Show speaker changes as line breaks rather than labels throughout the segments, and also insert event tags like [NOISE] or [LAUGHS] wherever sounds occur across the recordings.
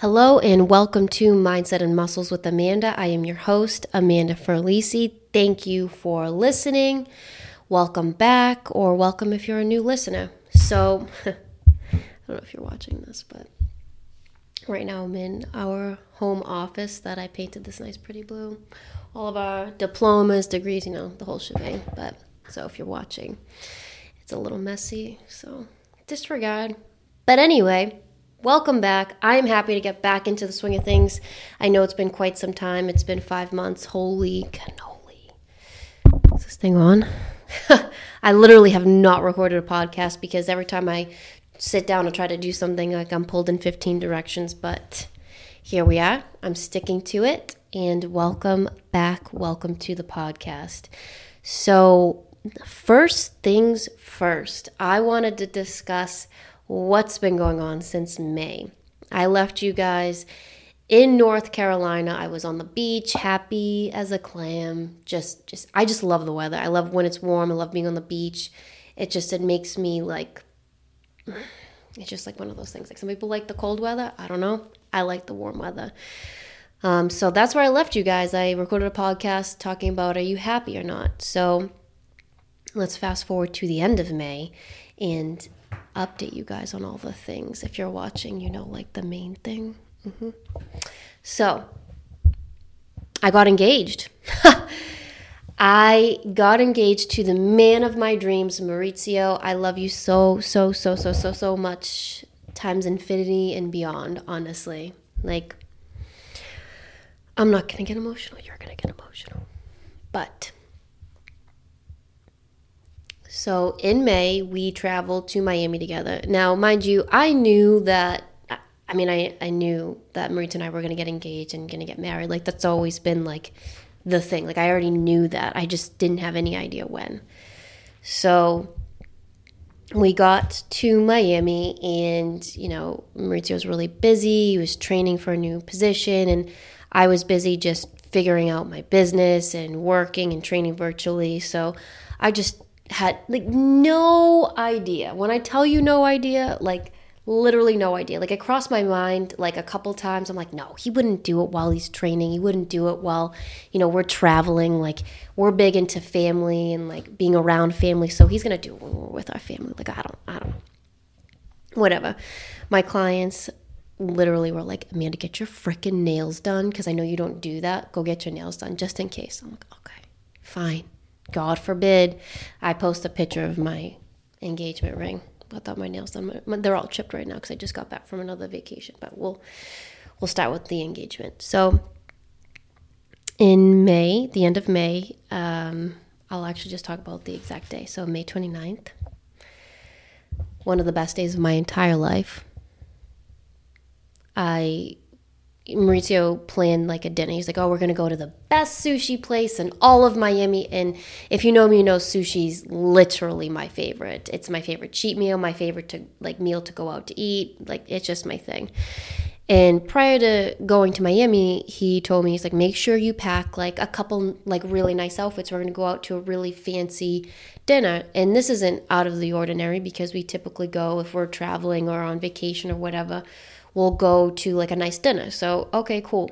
Hello and welcome to Mindset and Muscles with Amanda. I am your host, Amanda Ferlisi. Thank you for listening. Welcome back, or welcome if you're a new listener. So, [LAUGHS] I don't know if you're watching this, but right now I'm in our home office that I painted this nice, pretty blue. All of our diplomas, degrees, you know, the whole shebang. But so if you're watching, it's a little messy, so disregard. But anyway, welcome back. I am happy to get back into the swing of things. I know it's been quite some time. It's been five months. Holy cannoli. Is this thing on? [LAUGHS] I literally have not recorded a podcast because every time I sit down and try to do something, like I'm pulled in 15 directions. But here we are. I'm sticking to it. And welcome back. Welcome to the podcast. So, first things first, I wanted to discuss what's been going on since May. I left you guys in North Carolina. I was on the beach, happy as a clam. Just just I just love the weather. I love when it's warm. I love being on the beach. It just it makes me like it's just like one of those things. Like some people like the cold weather. I don't know. I like the warm weather. Um, so that's where I left you guys. I recorded a podcast talking about are you happy or not. So let's fast forward to the end of May and update you guys on all the things. If you're watching, you know, like the main thing. Mm-hmm. So I got engaged. [LAUGHS] I got engaged to the man of my dreams, Maurizio. I love you so, so, so, so, so, so much, times infinity and beyond, honestly. Like, I'm not gonna get emotional. You're gonna get emotional. But, so in May, we traveled to Miami together. Now, mind you, I knew that I mean, I, I knew that Maurizio and I were going to get engaged and going to get married. Like, that's always been like the thing. Like, I already knew that. I just didn't have any idea when. So, we got to Miami, and, you know, Maurizio was really busy. He was training for a new position, and I was busy just figuring out my business and working and training virtually. So, I just had like no idea. When I tell you no idea, like, literally no idea. Like it crossed my mind like a couple times. I'm like, no, he wouldn't do it while he's training. He wouldn't do it while, you know, we're traveling. Like we're big into family and like being around family. So he's gonna do it when we're with our family. Like I don't, I don't, whatever. My clients literally were like, Amanda, get your freaking nails done because I know you don't do that. Go get your nails done just in case. I'm like, okay, fine. God forbid I post a picture of my engagement ring. I thought my nails done. They're all chipped right now because I just got back from another vacation. But we'll we'll start with the engagement. So in May, the end of May, um, I'll actually just talk about the exact day. So May 29th, one of the best days of my entire life. I Maurizio planned like a dinner. He's like, "Oh, we're gonna go to the best sushi place in all of Miami." And if you know me, you know sushi's literally my favorite. It's my favorite cheat meal, my favorite to like meal to go out to eat. Like it's just my thing. And prior to going to Miami, he told me he's like, "Make sure you pack like a couple like really nice outfits. We're gonna go out to a really fancy dinner." And this isn't out of the ordinary because we typically go if we're traveling or on vacation or whatever we'll go to like a nice dinner. So, okay, cool.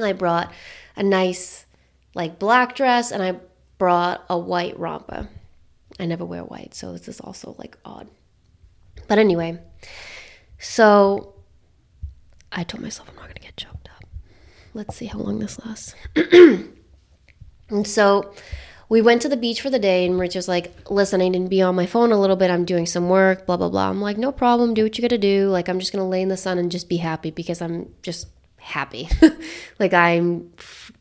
I brought a nice like black dress and I brought a white romper. I never wear white, so this is also like odd. But anyway, so I told myself I'm not going to get choked up. Let's see how long this lasts. and [CLEARS THROAT] so we went to the beach for the day, and Rich was like, Listen, I didn't be on my phone a little bit. I'm doing some work, blah, blah, blah. I'm like, No problem. Do what you got to do. Like, I'm just going to lay in the sun and just be happy because I'm just happy. [LAUGHS] like, I'm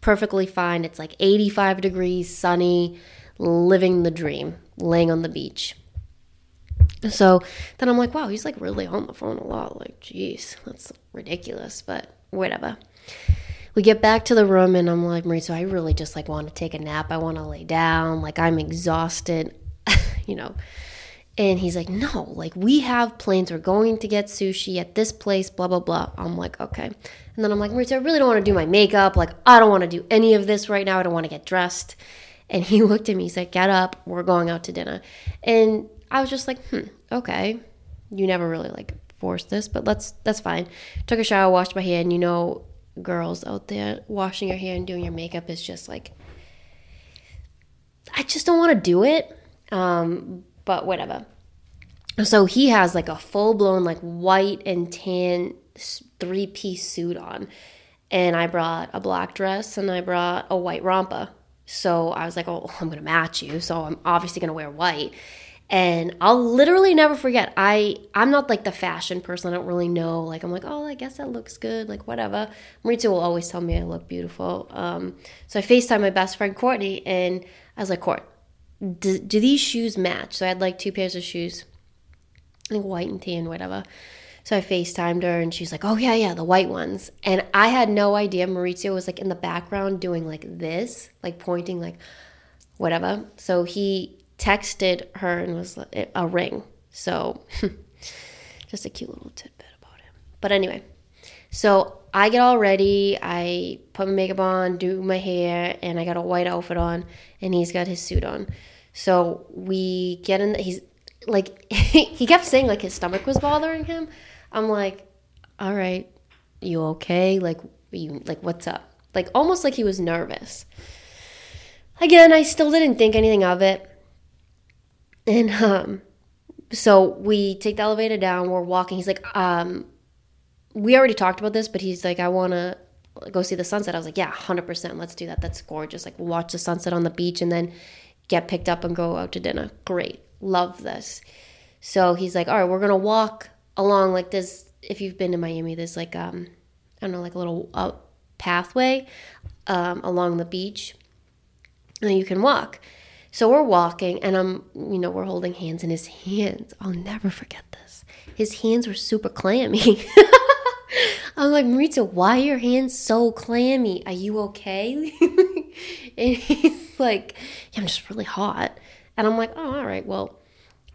perfectly fine. It's like 85 degrees, sunny, living the dream, laying on the beach. So then I'm like, wow, he's like really on the phone a lot. Like, geez, that's ridiculous, but whatever we get back to the room and I'm like, Marie, so I really just like want to take a nap. I want to lay down. Like I'm exhausted, [LAUGHS] you know. And he's like, no, like we have plans. We're going to get sushi at this place, blah, blah, blah. I'm like, okay. And then I'm like, Maurizio, I really don't want to do my makeup. Like, I don't want to do any of this right now. I don't want to get dressed. And he [LAUGHS] looked at me, he's like, get up. We're going out to dinner. And I was just like, hmm, okay. You never really like force this, but let's that's fine. Took a shower, washed my hair, and you know, girls out there washing your hair and doing your makeup is just like I just don't want to do it. Um, but whatever. So he has like a full blown like white and tan three piece suit on. And I brought a black dress and I brought a white romper. So I was like, oh, I'm going to match you. So I'm obviously going to wear white. And I'll literally never forget. I I'm not like the fashion person. I don't really know. Like I'm like, oh, I guess that looks good. Like whatever. Maurizio will always tell me I look beautiful. Um, so I Facetime my best friend Courtney, and I was like, Court, do, do these shoes match? So I had like two pairs of shoes, like white and tan, whatever. So I FaceTimed her and she's like, oh, yeah, yeah, the white ones. And I had no idea Maurizio was like in the background doing like this, like pointing, like whatever. So he texted her and was a ring. So [LAUGHS] just a cute little tidbit about him. But anyway, so I get all ready. I put my makeup on, do my hair, and I got a white outfit on, and he's got his suit on. So we get in. The, he's like, [LAUGHS] he kept saying like his stomach was bothering him. I'm like, all right, you okay? Like, you like what's up? Like almost like he was nervous. Again, I still didn't think anything of it. And um so we take the elevator down, we're walking. He's like, um, we already talked about this, but he's like, I wanna go see the sunset. I was like, yeah, 100%. Let's do that. That's gorgeous. Like, watch the sunset on the beach and then get picked up and go out to dinner. Great. Love this. So he's like, all right, we're going to walk along like this. If you've been to Miami, there's like um, I don't know, like a little uh, pathway um, along the beach, and you can walk. So we're walking, and I'm, you know, we're holding hands, and his hands, I'll never forget this. His hands were super clammy. [LAUGHS] I'm like, Maurizio, why are your hands so clammy? Are you okay? [LAUGHS] and he's like, yeah, I'm just really hot. And I'm like, oh, all right, well,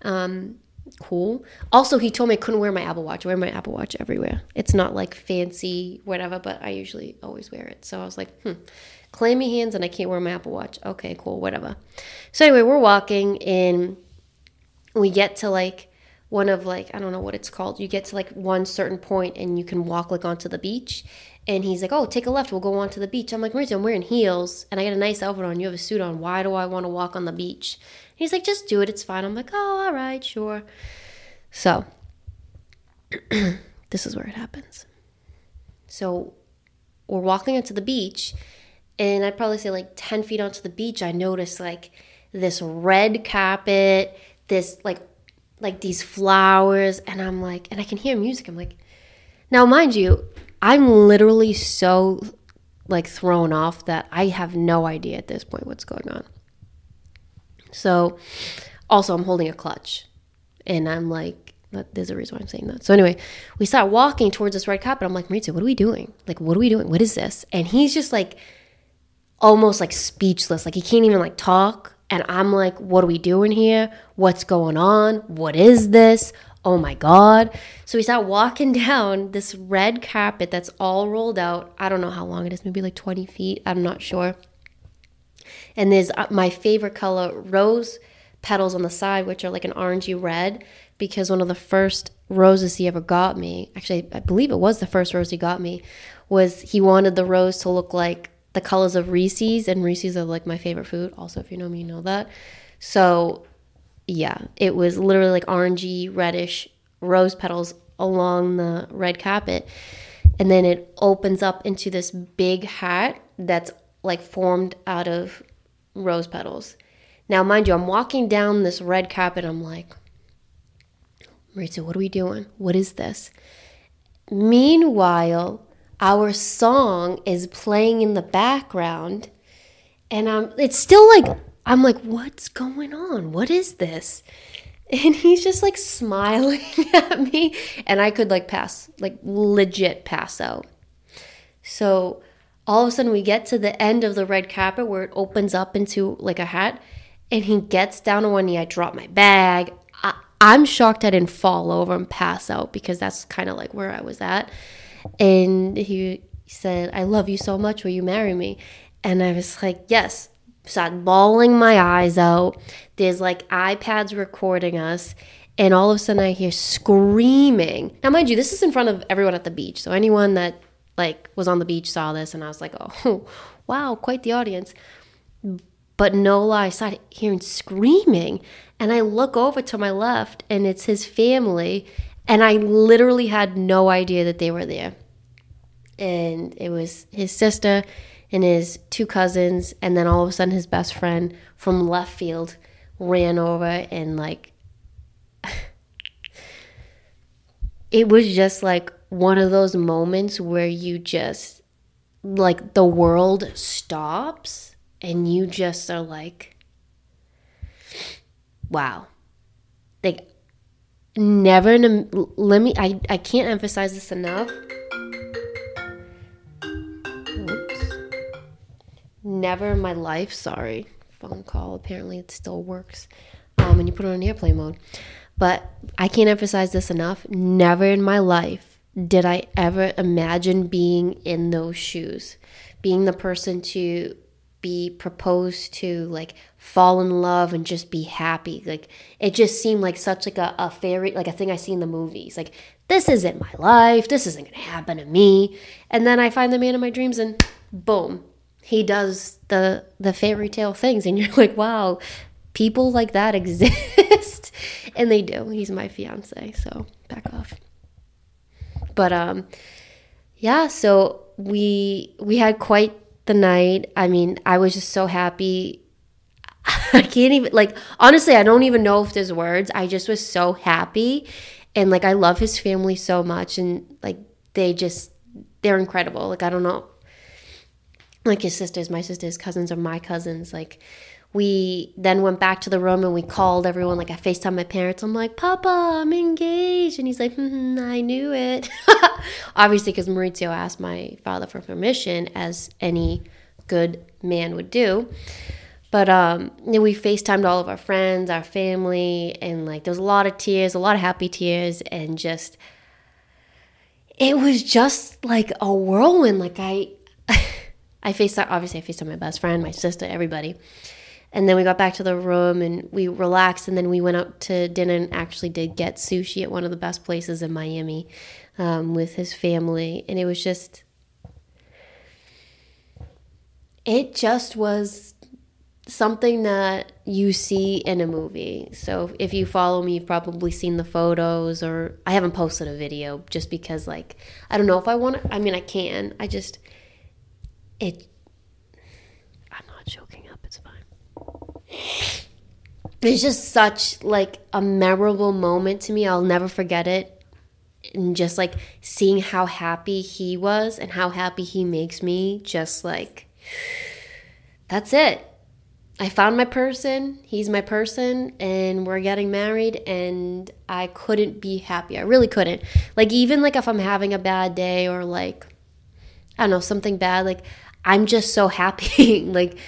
um, cool. Also, he told me I couldn't wear my Apple Watch. I wear my Apple Watch everywhere. It's not like fancy, whatever, but I usually always wear it. So I was like, hmm, clammy hands and I can't wear my Apple Watch. Okay, cool, whatever. So anyway, we're walking and we get to like one of like, I don't know what it's called. You get to like one certain point and you can walk like onto the beach. And he's like, oh, take a left. We'll go onto the beach. I'm like, Maurizio, I'm wearing heels and I got a nice outfit on. You have a suit on. Why do I want to walk on the beach? He's like, just do it. It's fine. I'm like, oh, all right, sure. So, [CLEARS THROAT] this is where it happens. So, we're walking onto the beach, and I'd probably say like 10 feet onto the beach, I noticed like this red carpet, this like, like these flowers, and I'm like, and I can hear music. I'm like, now, mind you, I'm literally so like thrown off that I have no idea at this point what's going on. So, also, I'm holding a clutch, and I'm like, there's a reason why I'm saying that. So anyway, we start walking towards this red carpet. I'm like, Maurizio, what are we doing? Like, what are we doing? What is this? And he's just like, almost like speechless. Like he can't even like talk. And I'm like, what are we doing here? What's going on? What is this? Oh my God. So we start walking [LAUGHS] down this red carpet that's all rolled out. I don't know how long it is, maybe like 20 feet. I'm not sure and there's uh, my favorite color rose petals on the side which are like an orangey red because one of the first roses he ever got me actually i believe it was the first rose he got me was he wanted the rose to look like the colors of reese's and reese's are like my favorite food also if you know me you know that so yeah it was literally like orangey reddish rose petals along the red carpet and then it opens up into this big hat that's like formed out of rose petals. Now, mind you, I'm walking down this red carpet. I'm like, Maurizio, what are we doing? What is this? Meanwhile, our song is playing in the background, and I'm, it's still like, I'm like, what's going on? What is this? [LAUGHS] And he's just like smiling [LAUGHS] at me, and I could like pass, like legit pass out. So all of a sudden we get to the end of the red carpet where it opens up into like a hat and he gets down on one knee i drop my bag I, i'm shocked i didn't fall over and pass out because that's kind of like where i was at and he said i love you so much will you marry me and i was like yes started bawling my eyes out there's like ipads recording us And all of a sudden I hear screaming. Now, mind you, this is in front of everyone at the beach. So anyone that like was on the beach saw this and I was like, oh, [LAUGHS] wow, quite the audience. But no lie, I started hearing screaming. And I look over to my left and it's his family. And I literally had no idea that they were there. And it was his sister and his two cousins. And then all of a sudden, his best friend from left field ran over and like [LAUGHS] it was just like one of those moments where you just like the world stops and you just are like wow like never in a, let me I, I can't emphasize this enough Oops. never in my life sorry phone call. Apparently, it still works um, when you put it on airplane mode. But I can't emphasize this enough. Never in my life did I ever imagine being in those shoes, being the person to be proposed to, like fall in love and just be happy. Like it just seemed like such like a, a fairy, like a thing I see in the movies. Like this isn't my life. This isn't gonna happen to me. And then I find the man of my dreams, and boom, he does the the fairy tale things and [LAUGHS] you're like wow people like that [LAUGHS] exist and they do he's my fiance so back off but um yeah so we we had quite the night i mean i was just so happy. [LAUGHS] I can't even like honestly i don't even know if there's words. I just was so happy. And like i love his family so much. And like they just they're incredible. Like i don't know like his sisters, my sisters, cousins are my cousins. Like we then went back to the room and we called everyone. Like I FaceTime my parents. I'm like, Papa, I'm engaged. And he's like, mm-hmm, I knew it. [LAUGHS] Obviously, because Maurizio asked my father for permission, as any good man would do. But um, we FaceTimed all of our friends, our family, and like there was a lot of tears, a lot of happy tears, and just it was just like a whirlwind. Like I [LAUGHS] I faced obviously I faced my best friend, my sister, everybody. And then we got back to the room and we relaxed and then we went out to dinner and actually did get sushi at one of the best places in Miami um, with his family. And it was just, it just was something that you see in a movie. So if you follow me, you've probably seen the photos or I haven't posted a video just because like I don't know if I want to I mean I can. I just it I'm not choking up, it's fine. It's just such like a memorable moment to me. I'll never forget it. And just like seeing how happy he was and how happy he makes me, just like that's it. I found my person, he's my person, and we're getting married and I couldn't be happy. I really couldn't. Like even like if I'm having a bad day or like I don't know, something bad, like I'm just so happy. [LAUGHS] like,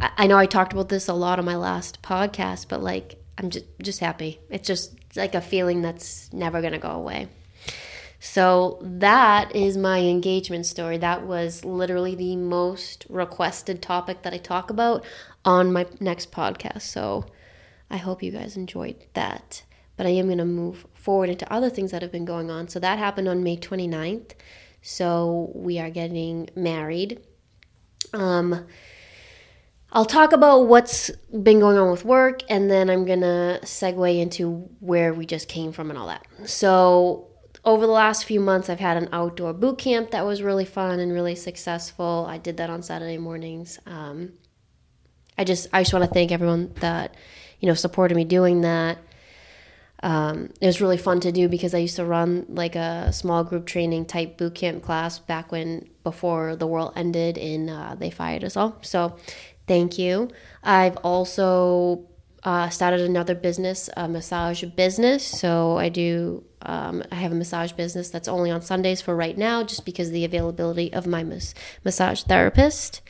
I know I talked about this a lot on my last podcast, but like, I'm just just happy. It's just like a feeling that's never gonna go away. So that is my engagement story. That was literally the most requested topic that I talk about on my next podcast. So I hope you guys enjoyed that. But I am going to move forward into other things that have been going on. So that happened on May 29th. So we are getting married um, I'll talk about what's been going on with work and then I'm going to segue into where we just came from and all that. So, over the last few months, I've had an outdoor boot camp that was really fun and really successful. I did that on Saturday mornings. Um, I just I just want to thank everyone that you know supported me doing that um, it was really fun to do because I used to run like a small group training type boot camp class back when before the world ended and uh, they fired us all. So thank you. I've also uh, started another business, a massage business. So I do. Um, I have a massage business that's only on Sundays for right now, just because of the availability of my mas- massage therapist.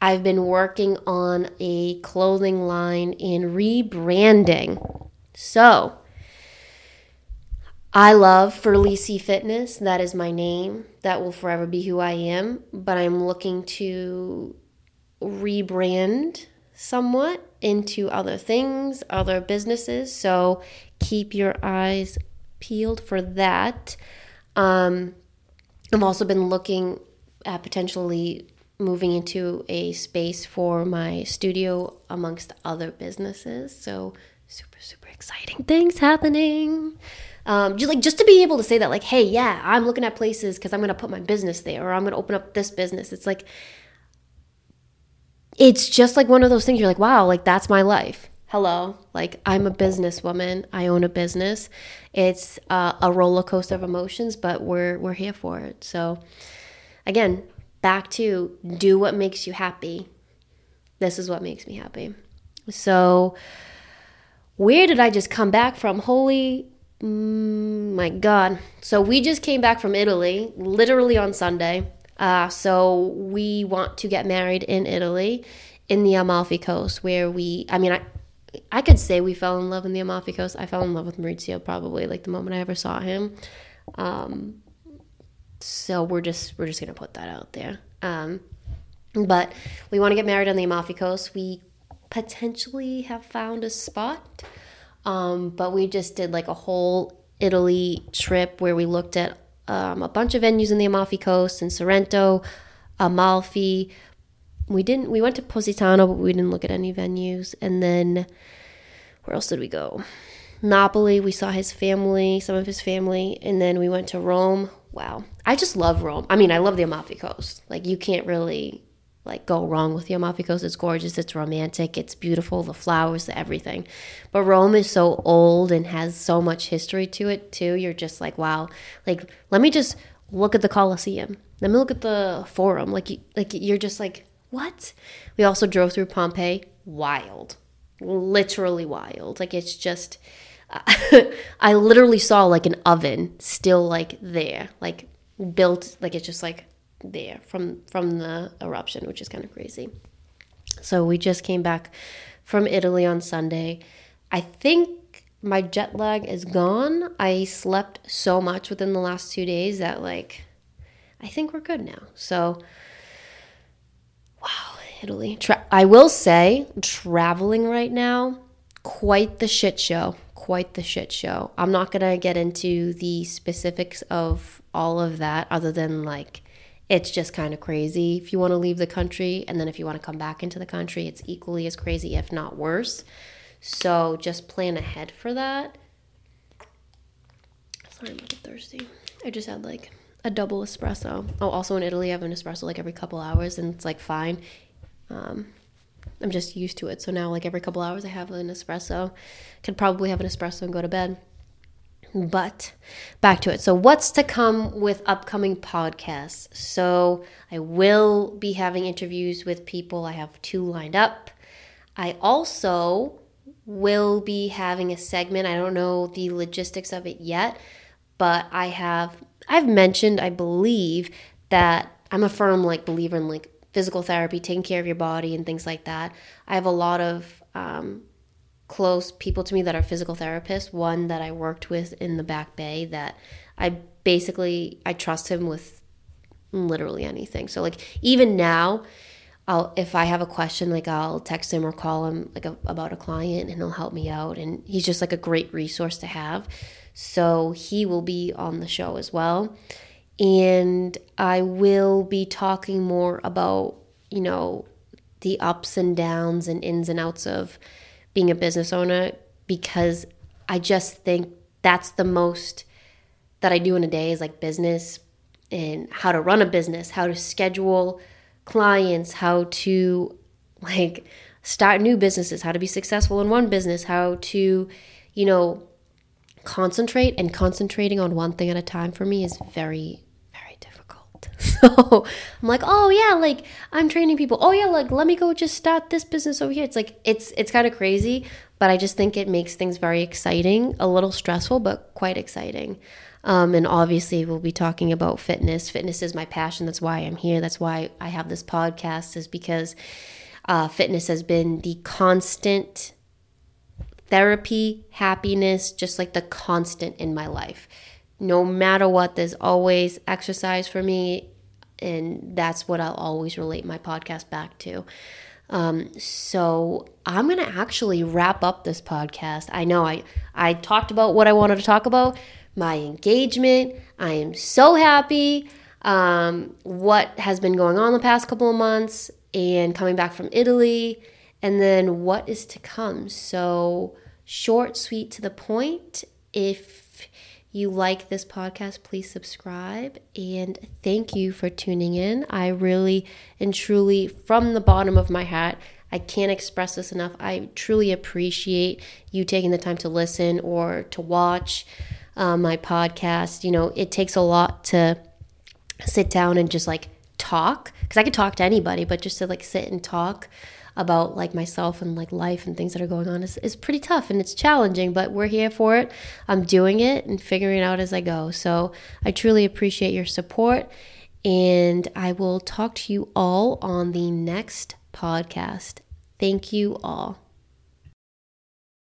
I've been working on a clothing line and rebranding. So I love Ferlisi Fitness. That is my name. That will forever be who I am. But I'm looking to rebrand somewhat into other things, other businesses. So keep your eyes peeled for that. Um, I've also been looking at potentially moving into a space for my studio amongst other businesses. So super super exciting things happening. Um, just like just to be able to say that like, hey, yeah, I'm looking at places because I'm gonna put my business there or I'm gonna open up this business. It's like it's just like one of those things you're like, wow, like that's my life. Hello, like I'm a businesswoman. I own a business. It's uh, a roller coaster of emotions, but we're we're here for it. So, again, back to do what makes you happy. This is what makes me happy. So, where did I just come back from? Holy my God! So we just came back from Italy, literally on Sunday. Uh, so we want to get married in Italy, in the Amalfi Coast, where we, I mean, I, I could say we fell in love in the Amalfi Coast. I fell in love with Maurizio probably like the moment I ever saw him. Um, so we're just we're just gonna put that out there. Um, but we want to get married on the Amalfi Coast. We potentially have found a spot, um, but we just did like a whole Italy trip where we looked at um, a bunch of venues in the Amalfi Coast in Sorrento, Amalfi. We didn't. We went to Positano, but we didn't look at any venues. And then where else did we go? Napoli. We saw his family, some of his family, and then we went to Rome. Wow, I just love Rome. I mean, I love the Amalfi Coast. Like you can't really like go wrong with the Amalfi Coast. It's gorgeous, it's romantic, it's beautiful, the flowers, the everything. But Rome is so old and has so much history to it too. You're just like, wow. Like let me just look at the Colosseum. Let me look at the Forum. Like like you're just like, what? We also drove through Pompeii. Wild. Literally wild. Like it's just [LAUGHS] I literally saw like an oven still like there, like built like it's just like there from from the eruption, which is kind of crazy. So we just came back from Italy on Sunday. I think my jet lag is gone. I slept so much within the last 2 days that like I think we're good now. So wow, Italy. Tra- I will say traveling right now quite the shit show quite the shit show. I'm not going to get into the specifics of all of that other than like it's just kind of crazy if you want to leave the country. And then if you want to come back into the country, it's equally as crazy, if not worse. So just plan ahead for that. Sorry, I'm a bit thirsty. I just had like a double espresso. Oh, also in Italy, I have an espresso like every couple hours, and it's like fine. Um, I'm just used to it. So now, like every couple hours, I have an espresso. Could probably have an espresso and go to bed. But back to it. So, what's to come with upcoming podcasts? So, I will be having interviews with people. I have two lined up. I also will be having a segment. I don't know the logistics of it yet, but I have I've mentioned, I believe, that I'm a firm like believer in like physical therapy, taking care of your body and things like that. I have a lot of um, close people to me that are physical therapists. One that I worked with in the Back Bay that I basically I trust him with literally anything. So like even now, I'll if I have a question, like I'll text him or call him like a, about a client, and he'll help me out. And he's just like a great resource to have. So he will be on the show as well, and I will be talking more about you know the ups and downs and ins and outs of being a business owner because I just think that's the most that I do in a day is like business and how to run a business, how to schedule clients, how to like start new businesses, how to be successful in one business, how to, you know, concentrate and concentrating on one thing at a time for me is very [LAUGHS] So I'm like, oh yeah, like I'm training people. Oh yeah, like let me go just start this business over here. It's like it's it's kind of crazy, but I just think it makes things very exciting, a little stressful, but quite exciting. Um, and obviously, we'll be talking about fitness. Fitness is my passion. That's why I'm here. That's why I have this podcast. Is because uh, fitness has been the constant therapy, happiness, just like the constant in my life no matter what, there's always exercise for me. And that's what I'll always relate my podcast back to. Um, so I'm gonna actually wrap up this podcast. I know I I talked about what I wanted to talk about, my engagement. I am so happy. Um, what has been going on the past couple of months and coming back from Italy, and then what is to come. So short, sweet, to the point. If you like this podcast, please subscribe and thank you for tuning in. I really and truly, from the bottom of my heart, I can't express this enough. I truly appreciate you taking the time to listen or to watch uh, my podcast. You know, it takes a lot to sit down and just like talk because I could talk to anybody, but just to like sit and talk about like myself and like life and things that are going on is, is pretty tough and it's challenging, but we're here for it. I'm doing it and figuring it out as I go. So I truly appreciate your support. And I will talk to you all on the next podcast. Thank you all.